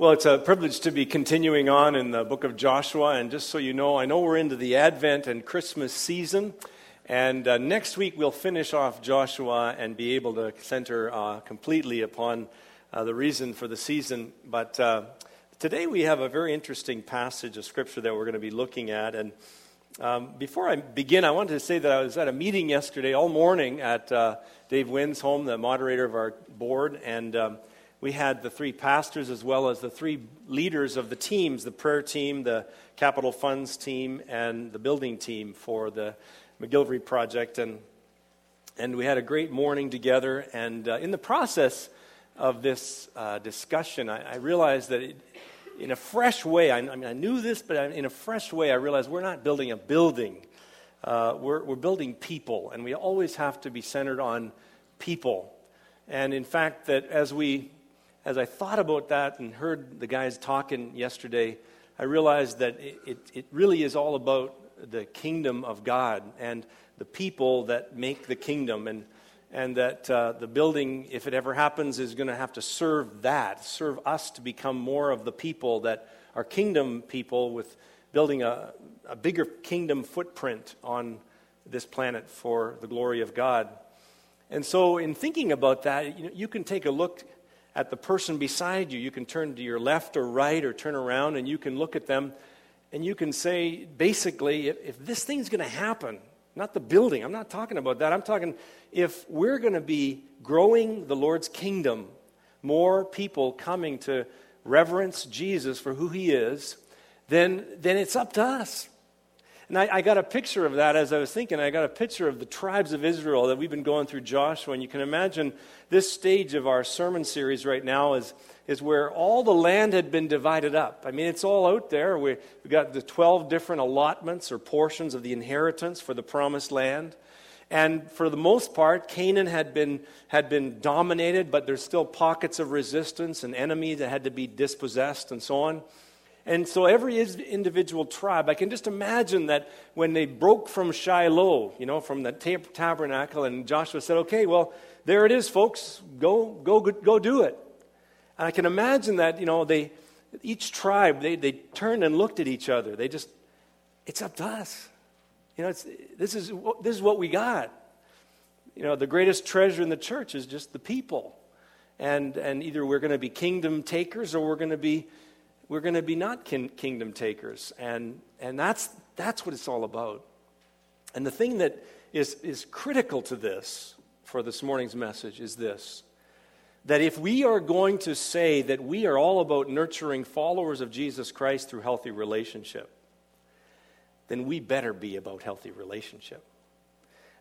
Well, it's a privilege to be continuing on in the book of Joshua. And just so you know, I know we're into the Advent and Christmas season. And uh, next week we'll finish off Joshua and be able to center uh, completely upon uh, the reason for the season. But uh, today we have a very interesting passage of Scripture that we're going to be looking at. And um, before I begin, I wanted to say that I was at a meeting yesterday all morning at uh, Dave Wynn's home, the moderator of our board. And um, we had the three pastors as well as the three leaders of the teams the prayer team, the capital funds team, and the building team for the McGillivray project. And, and we had a great morning together. And uh, in the process of this uh, discussion, I, I, realized that it, in a fresh way, I, I, mean, I knew this, but in a fresh way, I realized we're not building a building. Uh, we're, we're building people, and we always have to be centered on people. And in fact, that as we as I thought about that and heard the guys talking yesterday, I realized that it, it, it, really is all about the kingdom of God and the people that make the kingdom. And, and that uh, the building, if it ever happens, is going to have to serve that, serve us to become more of the people that are kingdom people with building a, a bigger kingdom footprint on this planet for the glory of God. And so, in thinking about that, you, know, you can take a look at the person beside you. You can turn to your left or right or turn around and you can look at them and you can say, basically, if, if this thing's going to happen, not the building, I'm not talking about that. I'm talking if we're going to be growing the Lord's kingdom, more people coming to reverence Jesus for who he is, then, then it's up to us. And I, I, got a picture of that as I was thinking. I got a picture of the tribes of Israel that we've been going through Joshua. And you can imagine this stage of our sermon series right now is, is where all the land had been divided up. I mean, it's all out there. We, we got the 12 different allotments or portions of the inheritance for the promised land. And for the most part, Canaan had been, had been dominated, but there's still pockets of resistance and enemies that had to be dispossessed and so on. And so every individual tribe, I can just imagine that when they broke from Shiloh, you know, from the tabernacle, and Joshua said, okay, well, there it is, folks, go, go, go do it. And I can imagine that, you know, they, each tribe, they, they turned and looked at each other. They just, it's up to us. You know, this, is, this is what we got. You know, the greatest treasure in the church is just the people. And, and either we're going to be kingdom takers or we're going to be we're going to be not kin- kingdom takers. And, and that's, that's what it's all about. And the thing that is, is critical to this for this morning's message is this that if we are going to say that we are all about nurturing followers of Jesus Christ through healthy relationship, then we better be about healthy relationship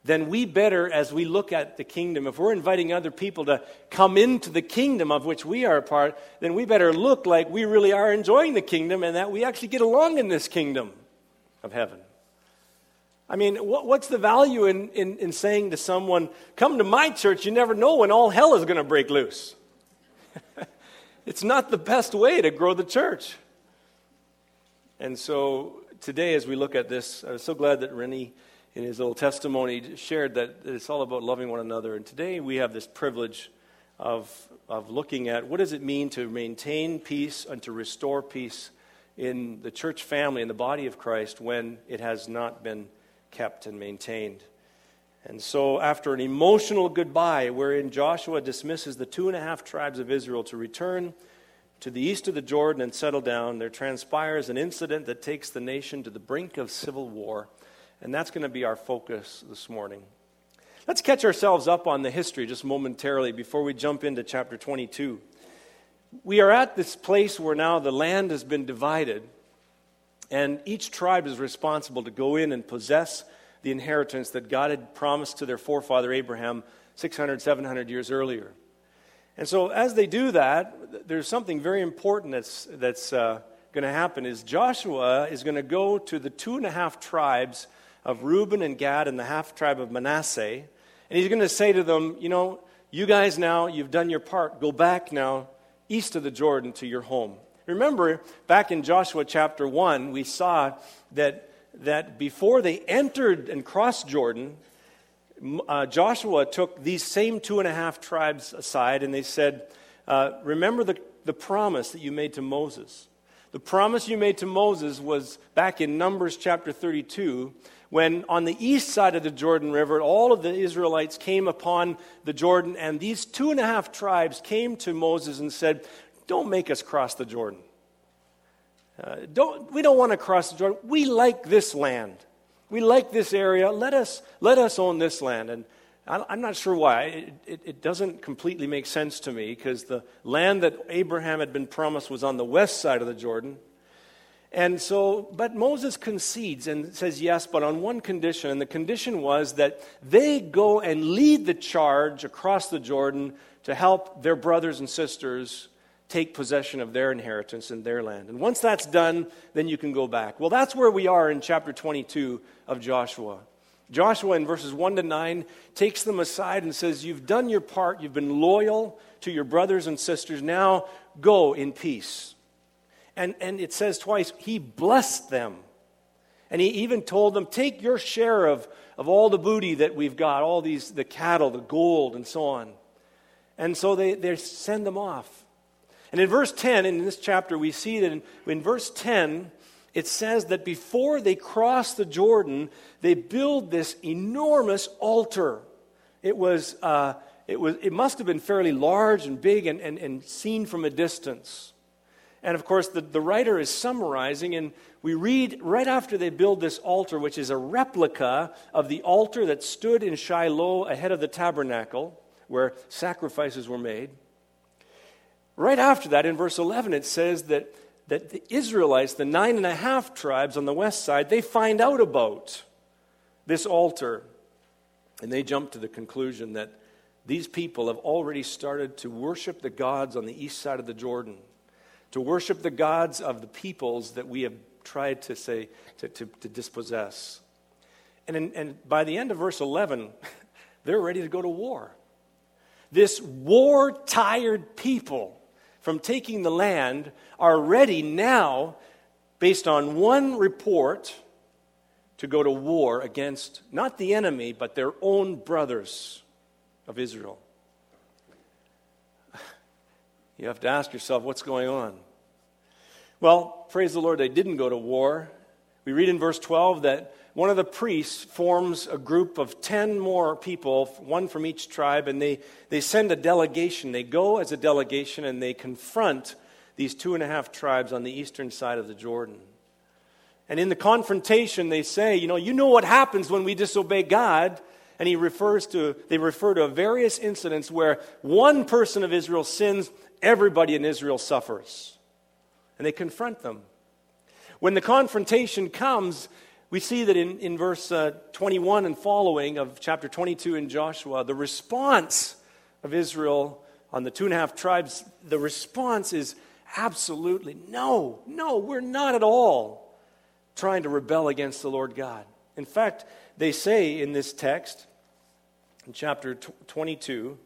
then we better, as we look at the kingdom, if we're inviting other people to come into the kingdom of which we are a part, then we better look like we really are enjoying the kingdom and that we actually get along in this kingdom of heaven. I mean, what, what's the value in, in, in saying to someone, come to my church, you never know when all hell is going to break loose? it's not the best way to grow the church. And so today, as we look at this, I was so glad that Rennie in his little testimony shared that it's all about loving one another. And today we have this privilege of, of looking at what does it mean to maintain peace and to restore peace in the church family, in the body of Christ, when it has not been kept and maintained. And so, after an emotional goodbye, wherein Joshua dismisses the two and a half tribes of Israel to return to the east of the Jordan and settle down, there transpires an incident that takes the nation to the brink of civil war. And that's going to be our focus this morning. Let's catch ourselves up on the history just momentarily before we jump into chapter 22. We are at this place where now the land has been divided, and each tribe is responsible to go in and possess the inheritance that God had promised to their forefather Abraham 600, 700 years earlier. And so, as they do that, there's something very important that's, that's uh, going to happen is Joshua is going to go to the two and a half tribes of Reuben and Gad and the half tribe of Manasseh. And he's going to say to them, You know, you guys now, you've done your part. Go back now east of the Jordan to your home. Remember, back in Joshua chapter 1, we saw that, that before they entered and crossed Jordan, uh, Joshua took these same two and a half tribes aside and they said, uh, remember the, the promise that you made to Moses. The promise you made to Moses was back in Numbers chapter 32 when on the east side of the Jordan River, all of the Israelites came upon the Jordan, and these two and a half tribes came to Moses and said, Don't make us cross the Jordan. Uh, don't, we don't want to cross the Jordan. We like this land. We like this area. Let us, let us own this land. And I'm not sure why. It, it, it doesn't completely make sense to me because the land that Abraham had been promised was on the west side of the Jordan. And so, but Moses concedes and says yes, but on one condition. And the condition was that they go and lead the charge across the Jordan to help their brothers and sisters take possession of their inheritance in their land. And once that's done, then you can go back. Well, that's where we are in chapter 22 of Joshua. Joshua, in verses 1 to 9, takes them aside and says, You've done your part, you've been loyal to your brothers and sisters, now go in peace. And, and it says twice, He blessed them. And He even told them, Take your share of, of all the booty that we've got, all these, the cattle, the gold, and so on. And so they, they send them off. And in verse 10, in this chapter, we see that in, in verse 10, it says that before they cross the Jordan, they build this enormous altar. It was, uh, it was, it must have been fairly large and big and, and, and seen from a distance. And of course, the, the writer is summarizing, and we read right after they build this altar, which is a replica of the altar that stood in Shiloh ahead of the tabernacle, where sacrifices were made. Right after that, in verse 11, it says that that the Israelites, the nine and a half tribes on the west side, they find out about this altar. And they jump to the conclusion that these people have already started to worship the gods on the east side of the Jordan, to worship the gods of the peoples that we have tried to say, to, to, to dispossess. And, in, and by the end of verse 11, they're ready to go to war. This war tired people from taking the land are ready now, based on one report, to go to war against not the enemy, but their own brothers of Israel. You have to ask yourself, what's going on? Well, praise the Lord, they didn't go to war. We read in verse 12 that one of the priests forms a group of 10 more people, one from each tribe, and they, they send a delegation. They go as a delegation and they confront these two and a half tribes on the eastern side of the Jordan. And in the confrontation, they say, you know, you know what happens when we disobey God. And he refers to, they refer to various incidents where one person of Israel sins, everybody in Israel suffers. And they confront them. When the confrontation comes, we see that in, in verse uh, 21 and following of chapter 22 in Joshua, the response of Israel on the two and a half tribes, the response is absolutely no, no, we're not at all trying to rebel against the Lord God. In fact, they say in this text, in chapter 22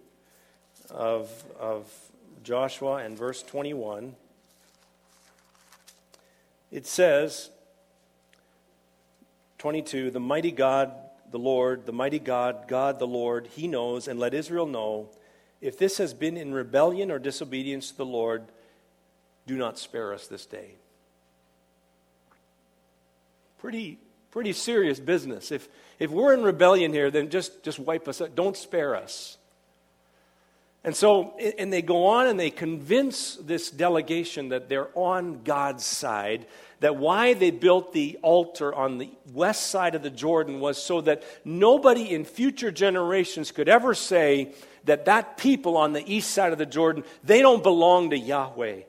of, of Joshua and verse 21, it says, 22 The mighty God, the Lord, the mighty God, God the Lord, he knows, and let Israel know if this has been in rebellion or disobedience to the Lord, do not spare us this day. Pretty, pretty serious business. If, if we're in rebellion here, then just, just wipe us out. Don't spare us. And so, and they go on and they convince this delegation that they're on God's side, that why they built the altar on the west side of the Jordan was so that nobody in future generations could ever say that that people on the east side of the Jordan, they don't belong to Yahweh.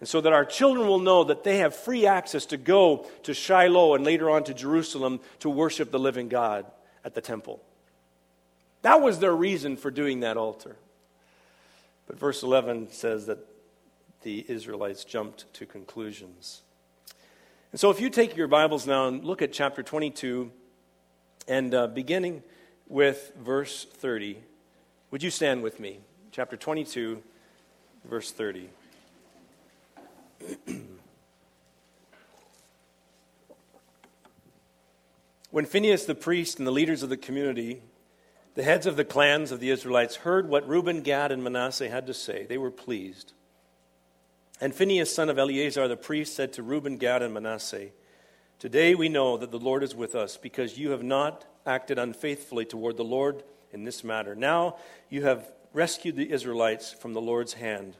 And so that our children will know that they have free access to go to Shiloh and later on to Jerusalem to worship the living God at the temple. That was their reason for doing that altar. But verse 11 says that the Israelites jumped to conclusions. And so if you take your Bibles now and look at chapter 22, and uh, beginning with verse 30, would you stand with me? Chapter 22, verse 30. when Phinehas the priest and the leaders of the community The heads of the clans of the Israelites heard what Reuben, Gad, and Manasseh had to say. They were pleased. And Phinehas, son of Eleazar the priest, said to Reuben, Gad, and Manasseh, Today we know that the Lord is with us, because you have not acted unfaithfully toward the Lord in this matter. Now you have rescued the Israelites from the Lord's hand.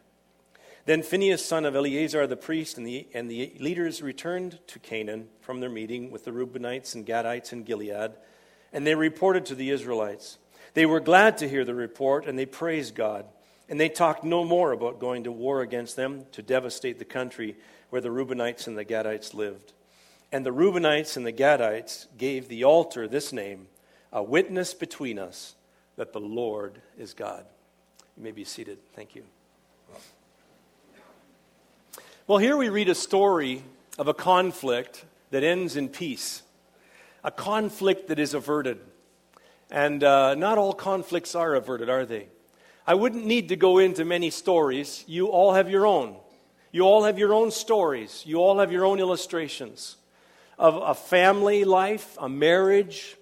Then Phinehas, son of Eleazar the priest, and the, and the leaders returned to Canaan from their meeting with the Reubenites and Gadites in Gilead, and they reported to the Israelites. They were glad to hear the report, and they praised God. And they talked no more about going to war against them to devastate the country where the Reubenites and the Gadites lived. And the Reubenites and the Gadites gave the altar this name, a witness between us that the Lord is God. You may be seated. Thank you. Well, here we read a story of a conflict that ends in peace, a conflict that is averted. And uh, not all conflicts are averted, are they? I wouldn't need to go into many stories. You all have your own. You all have your own stories. You all have your own illustrations of a family life, a marriage,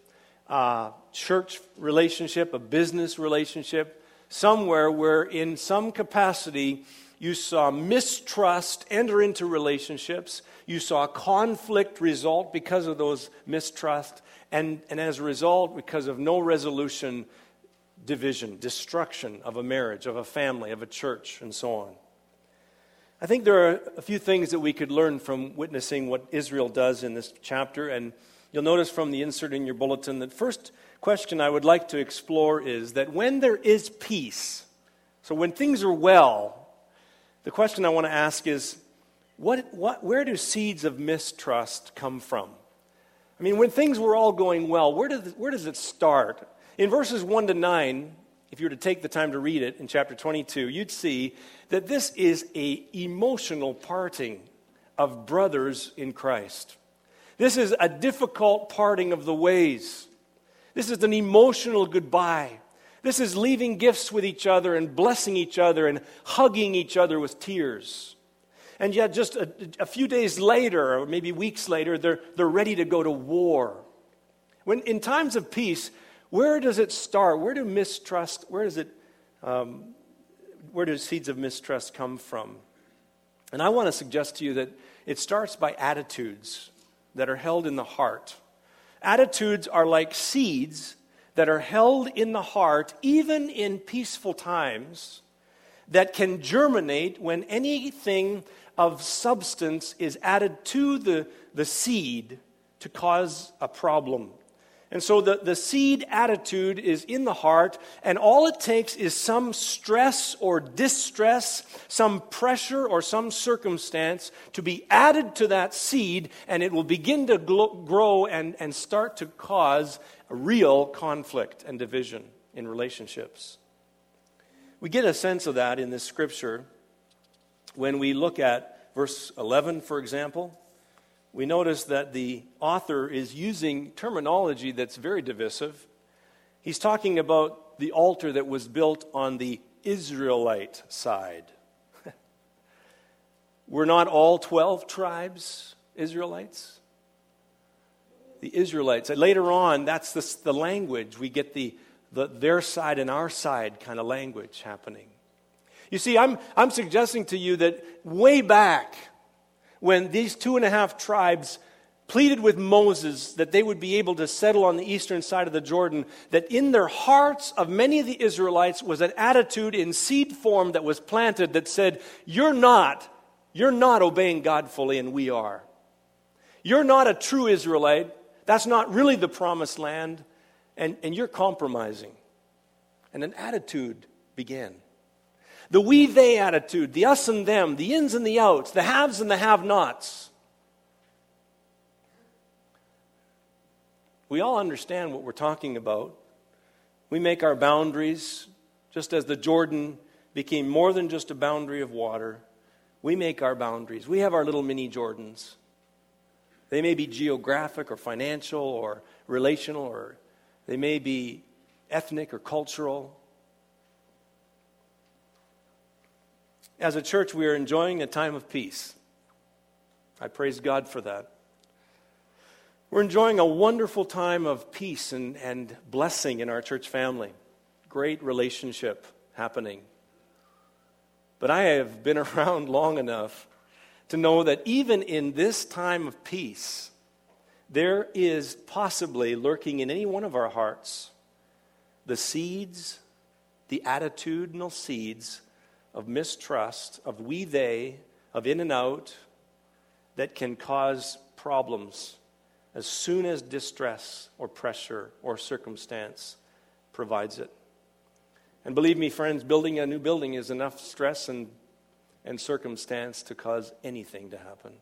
a church relationship, a business relationship, somewhere where in some capacity you saw mistrust enter into relationships, you saw conflict result because of those mistrust, and, and as a result, because of no resolution, division, destruction of a marriage, of a family, of a church, and so on. I think there are a few things that we could learn from witnessing what Israel does in this chapter, and you'll notice from the insert in your bulletin that first question I would like to explore is that when there is peace, so when things are well, the question I want to ask is what, what, where do seeds of mistrust come from? I mean, when things were all going well, where, did, where does it start? In verses 1 to 9, if you were to take the time to read it in chapter 22, you'd see that this is a emotional parting of brothers in Christ. This is a difficult parting of the ways. This is an emotional goodbye. This is leaving gifts with each other and blessing each other and hugging each other with tears. And yet, just a, a, few days later, or maybe weeks later, they're, they're ready to go to war. When, in times of peace, where does it start? Where do mistrust, where does it, um, where do seeds of mistrust come from? And I want to suggest to you that it starts by attitudes that are held in the heart. Attitudes are like seeds that are held in the heart, even in peaceful times, that can germinate when anything of substance is added to the, the seed to cause a problem. And so the, the seed attitude is in the heart, and all it takes is some stress or distress, some pressure or some circumstance to be added to that seed, and it will begin to grow and, and start to cause real conflict and division in relationships. We get a sense of that in this scripture when we look at verse 11, for example, we notice that the author is using terminology that's very divisive. He's talking about the altar that was built on the Israelite side. Were not all 12 tribes Israelites? The Israelites. Later on, that's the, the language. We get the, the their side and our side kind of language happening. You see, I'm, I'm suggesting to you that way back when these two and a half tribes pleaded with Moses that they would be able to settle on the eastern side of the Jordan, that in their hearts of many of the Israelites was an attitude in seed form that was planted that said, You're not, you're not obeying God fully, and we are. You're not a true Israelite. That's not really the promised land, and, and you're compromising. And an attitude began. The we they attitude, the us and them, the ins and the outs, the haves and the have nots. We all understand what we're talking about. We make our boundaries, just as the Jordan became more than just a boundary of water. We make our boundaries. We have our little mini Jordans. They may be geographic or financial or relational, or they may be ethnic or cultural. As a church, we are enjoying a time of peace. I praise God for that. We're enjoying a wonderful time of peace and, and blessing in our church family. Great relationship happening. But I have been around long enough to know that even in this time of peace, there is possibly lurking in any one of our hearts the seeds, the attitudinal seeds of mistrust, of we they, of in and out, that can cause problems as soon as distress or pressure or circumstance provides it. And believe me, friends, building a new building is enough stress and, and circumstance to cause anything to happen.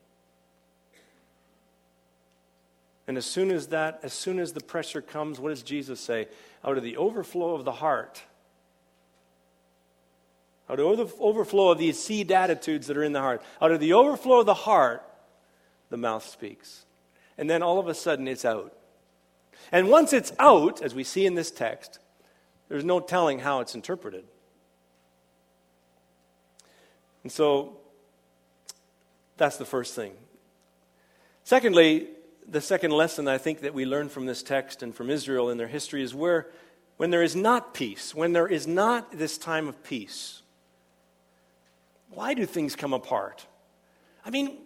And as soon as that, as soon as the pressure comes, what does Jesus say? Out of the overflow of the heart, out of the overflow of these seed attitudes that are in the heart, out of the overflow of the heart, the mouth speaks. And then all of a sudden it's out. And once it's out, as we see in this text, there's no telling how it's interpreted. And so that's the first thing. Secondly, the second lesson I think that we learn from this text and from Israel in their history is where, when there is not peace, when there is not this time of peace, why do things come apart? I mean,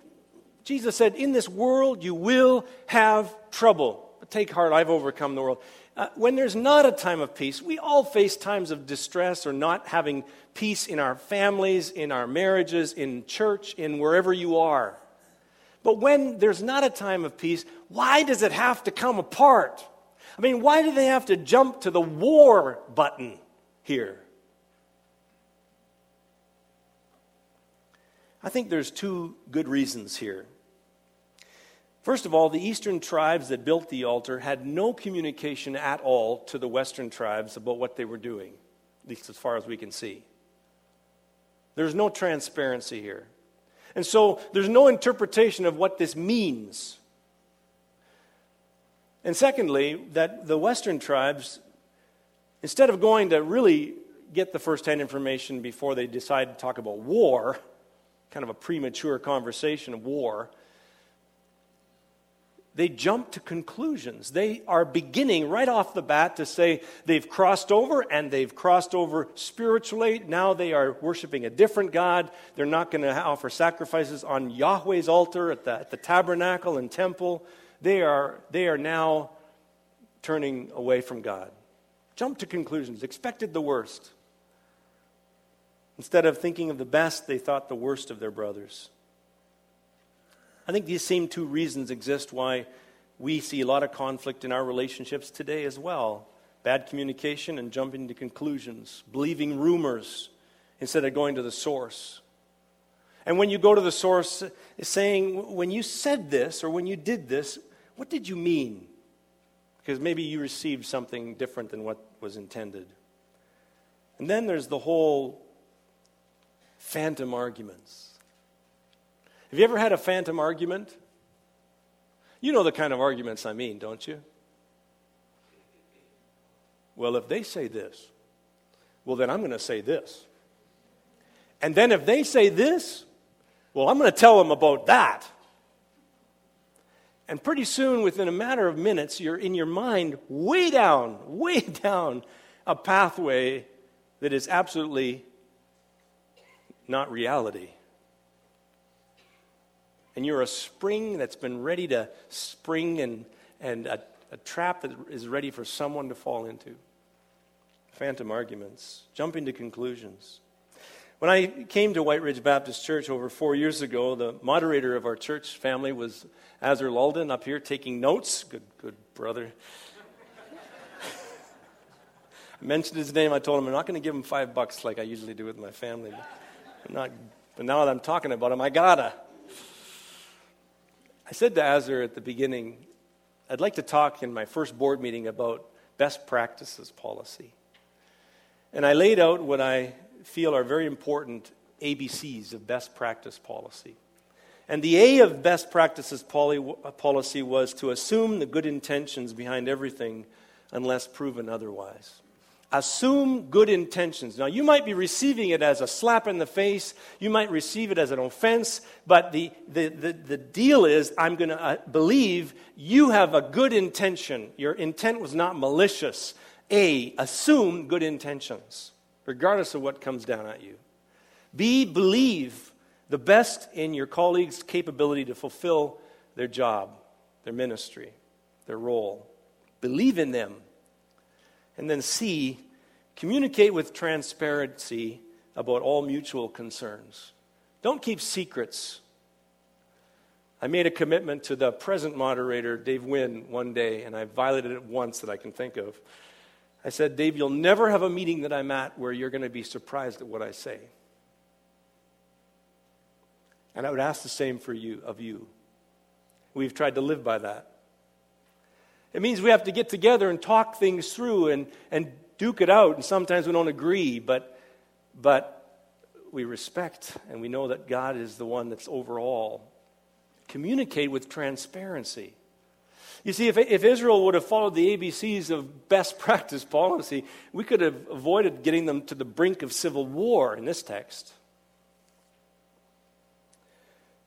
Jesus said, In this world you will have trouble. But take heart, I've overcome the world. Uh, when there's not a time of peace, we all face times of distress or not having peace in our families, in our marriages, in church, in wherever you are. But when there's not a time of peace, why does it have to come apart? I mean, why do they have to jump to the war button here? I think there's two good reasons here. First of all, the eastern tribes that built the altar had no communication at all to the western tribes about what they were doing, at least as far as we can see. There's no transparency here. And so there's no interpretation of what this means. And secondly, that the Western tribes, instead of going to really get the firsthand information before they decide to talk about war, kind of a premature conversation of war, they jump to conclusions. They are beginning right off the bat to say they've crossed over and they've crossed over spiritually. Now they are worshiping a different God. They're not going to offer sacrifices on Yahweh's altar at the, at the tabernacle and temple. They are, they are now turning away from God. Jump to conclusions, expected the worst. Instead of thinking of the best, they thought the worst of their brothers. I think these same two reasons exist why we see a lot of conflict in our relationships today as well bad communication and jumping to conclusions, believing rumors instead of going to the source. And when you go to the source, saying, when you said this or when you did this, what did you mean? Because maybe you received something different than what was intended. And then there's the whole phantom arguments. Have you ever had a phantom argument? You know the kind of arguments I mean, don't you? Well, if they say this, well, then I'm going to say this. And then if they say this, well, I'm going to tell them about that. And pretty soon, within a matter of minutes, you're in your mind way down, way down a pathway that is absolutely not reality and you're a spring that's been ready to spring and, and a, a trap that is ready for someone to fall into. Phantom arguments, jumping to conclusions. When I came to White Ridge Baptist Church over four years ago, the moderator of our church family was Azar Lulden up here taking notes. Good, good brother. I mentioned his name. I told him I'm not going to give him five bucks like I usually do with my family. But, not, but now that I'm talking about him, I gotta. I said to Azar at the beginning, I'd like to talk in my first board meeting about best practices policy. And I laid out what I feel are very important ABCs of best practice policy. And the A of best practices policy was to assume the good intentions behind everything unless proven otherwise. Assume good intentions. Now, you might be receiving it as a slap in the face, you might receive it as an offense, but the, the, the, the deal is I'm going to uh, believe you have a good intention. Your intent was not malicious. A, assume good intentions, regardless of what comes down at you. B, believe the best in your colleagues' capability to fulfill their job, their ministry, their role. Believe in them and then C, communicate with transparency about all mutual concerns. Don't keep secrets. I made a commitment to the present moderator, Dave Wynn, one day, and I violated it once that I can think of. I said, Dave, you'll never have a meeting that I'm at where you're going to be surprised at what I say. And I would ask the same for you, of you. We've tried to live by that. It means we have to get together and talk things through and, and duke it out. And sometimes we don't agree, but, but we respect and we know that God is the one that's over all. Communicate with transparency. You see, if, if Israel would have followed the ABCs of best practice policy, we could have avoided getting them to the brink of civil war in this text.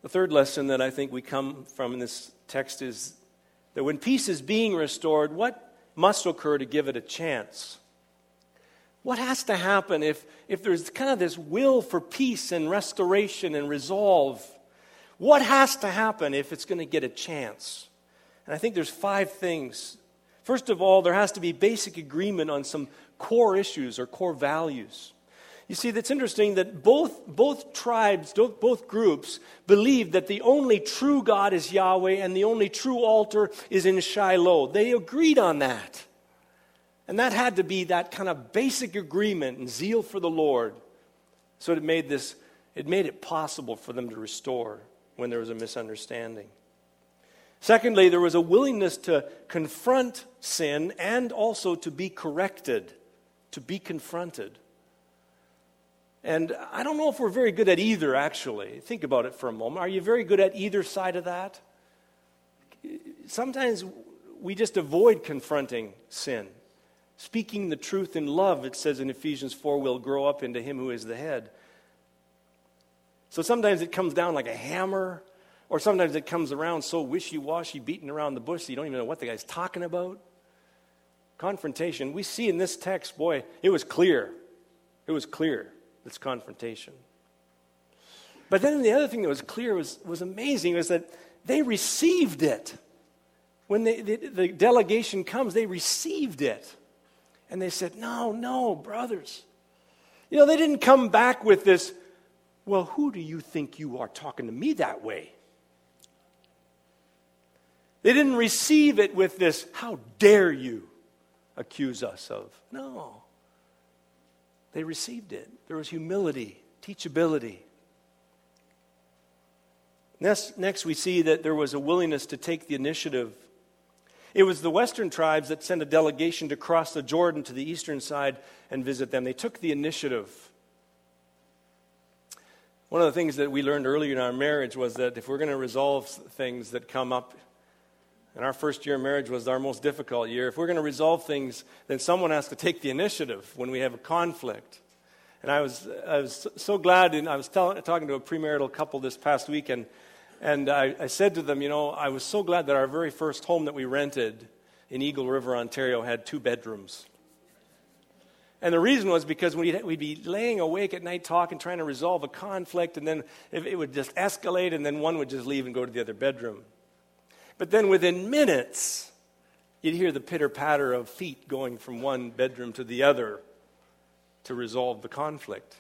The third lesson that I think we come from in this text is that when peace is being restored, what must occur to give it a chance? What has to happen if, if there's kind of this will for peace and restoration and resolve? What has to happen if it's going to get a chance? And I think there's five things. First of all, there has to be basic agreement on some core issues or core values. You see, that's interesting that both, both tribes, both groups believe that the only true God is Yahweh and the only true altar is in Shiloh. They agreed on that. And that had to be that kind of basic agreement and zeal for the Lord. So it made this, it made it possible for them to restore when there was a misunderstanding. Secondly, there was a willingness to confront sin and also to be corrected, to be confronted. And I don't know if we're very good at either, actually. Think about it for a moment. Are you very good at either side of that? Sometimes we just avoid confronting sin. Speaking the truth in love, it says in Ephesians 4, will grow up into him who is the head. So sometimes it comes down like a hammer, or sometimes it comes around so wishy washy, beating around the bush, you don't even know what the guy's talking about. Confrontation, we see in this text, boy, it was clear. It was clear. It's confrontation. But then the other thing that was clear was, was amazing was that they received it. When they, the, the delegation comes, they received it. And they said, No, no, brothers. You know, they didn't come back with this, well, who do you think you are talking to me that way? They didn't receive it with this, how dare you accuse us of? No. They received it. There was humility, teachability. Next, next, we see that there was a willingness to take the initiative. It was the western tribes that sent a delegation to cross the Jordan to the eastern side and visit them. They took the initiative. One of the things that we learned earlier in our marriage was that if we're going to resolve things that come up and our first year of marriage was our most difficult year. If we're going to resolve things, then someone has to take the initiative when we have a conflict. And I was, I was so glad, and I was tell, talking to a premarital couple this past week, and, and I, I said to them, you know, I was so glad that our very first home that we rented in Eagle River, Ontario, had two bedrooms. And the reason was because we'd, we'd, be laying awake at night talking, trying to resolve a conflict, and then it would just escalate, and then one would just leave and go to the other bedroom. But then within minutes, you'd hear the pitter patter of feet going from one bedroom to the other to resolve the conflict.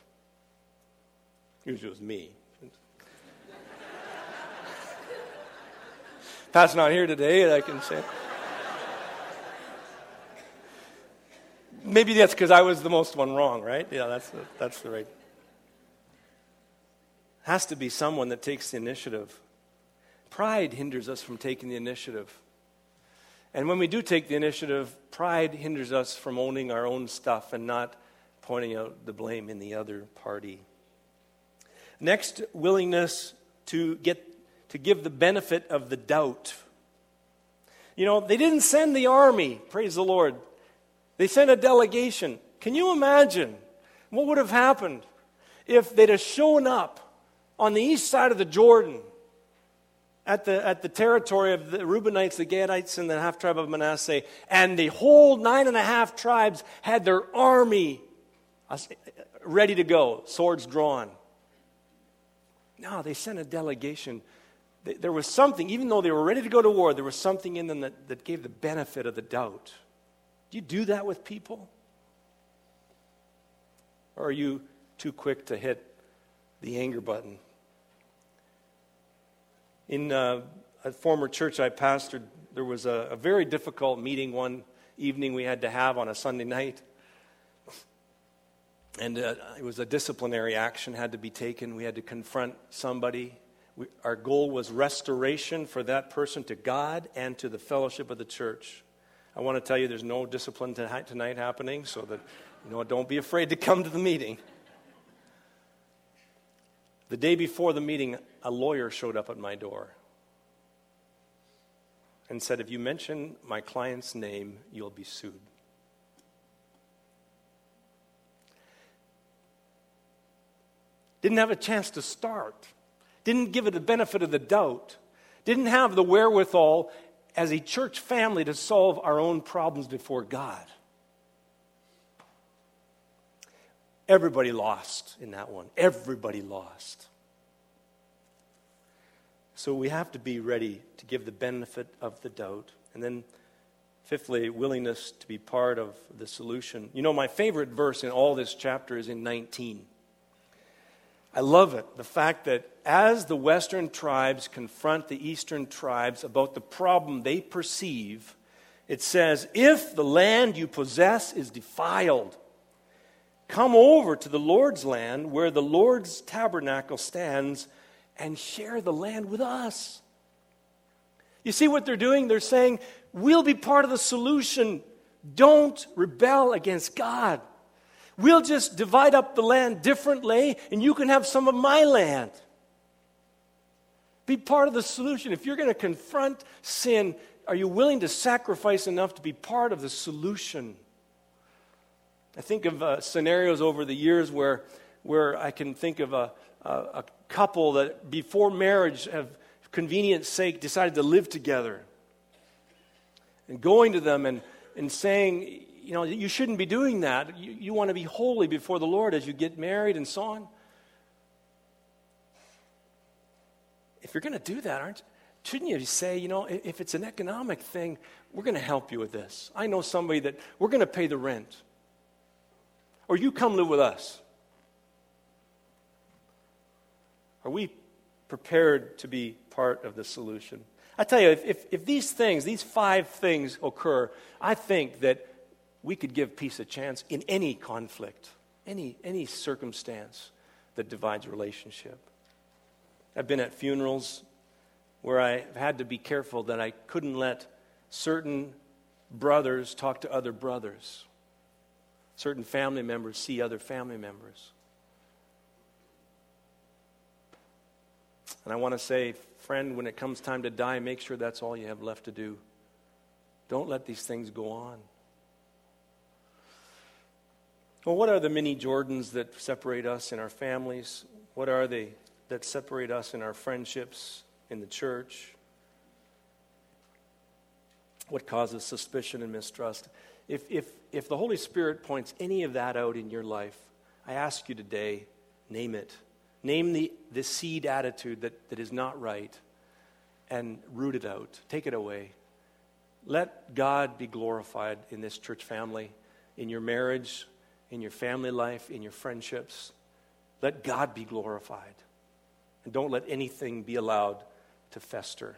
Usually it was me. Pat's not here today, I can say. Maybe that's because I was the most one wrong, right? Yeah, that's the, that's the right. Has to be someone that takes the initiative. Pride hinders us from taking the initiative. And when we do take the initiative, pride hinders us from owning our own stuff and not pointing out the blame in the other party. Next, willingness to get to give the benefit of the doubt. You know, they didn't send the army, praise the Lord. They sent a delegation. Can you imagine what would have happened if they'd have shown up on the east side of the Jordan at the, at the territory of the Reubenites, the Gadites, and the half tribe of Manasseh, and the whole nine and a half tribes had their army uh, ready to go, swords drawn. No, they sent a delegation. There was something, even though they were ready to go to war, there was something in them that, that gave the benefit of the doubt. Do you do that with people? Or are you too quick to hit the anger button? In uh, a former church I pastored, there was a, a very difficult meeting one evening we had to have on a Sunday night. And uh, it was a disciplinary action had to be taken. We had to confront somebody. We, our goal was restoration for that person to God and to the fellowship of the church. I want to tell you there's no discipline tonight happening, so that, you know, don't be afraid to come to the meeting. The day before the meeting, a lawyer showed up at my door and said, If you mention my client's name, you'll be sued. Didn't have a chance to start, didn't give it the benefit of the doubt, didn't have the wherewithal as a church family to solve our own problems before God. Everybody lost in that one. Everybody lost. So we have to be ready to give the benefit of the doubt. And then, fifthly, willingness to be part of the solution. You know, my favorite verse in all this chapter is in 19. I love it. The fact that as the Western tribes confront the Eastern tribes about the problem they perceive, it says, If the land you possess is defiled, Come over to the Lord's land where the Lord's tabernacle stands and share the land with us. You see what they're doing? They're saying, We'll be part of the solution. Don't rebel against God. We'll just divide up the land differently, and you can have some of my land. Be part of the solution. If you're going to confront sin, are you willing to sacrifice enough to be part of the solution? I think of uh, scenarios over the years where, where I can think of a, a, a couple that before marriage have convenience sake decided to live together. And going to them and, and saying you know you shouldn't be doing that. You, you want to be holy before the lord as you get married and so on. If you're going to do that aren't shouldn't you say you know if it's an economic thing we're going to help you with this. I know somebody that we're going to pay the rent or you come live with us. Are we prepared to be part of the solution? I tell you, if, if, if, these things, these five things occur, I think that we could give peace a chance in any conflict, any, any circumstance that divides relationship. I've been at funerals where I've had to be careful that I couldn't let certain brothers talk to other brothers certain family members see other family members. And I want to say, friend, when it comes time to die, make sure that's all you have left to do. Don't let these things go on. Well, what are the many Jordans that separate us in our families? What are they that separate us in our friendships, in the church? What causes suspicion and mistrust? If, if, if the Holy Spirit points any of that out in your life, I ask you today, name it. Name the, the seed attitude that, that is not right and root it out. Take it away. Let God be glorified in this church family, in your marriage, in your family life, in your friendships. Let God be glorified. And don't let anything be allowed to fester.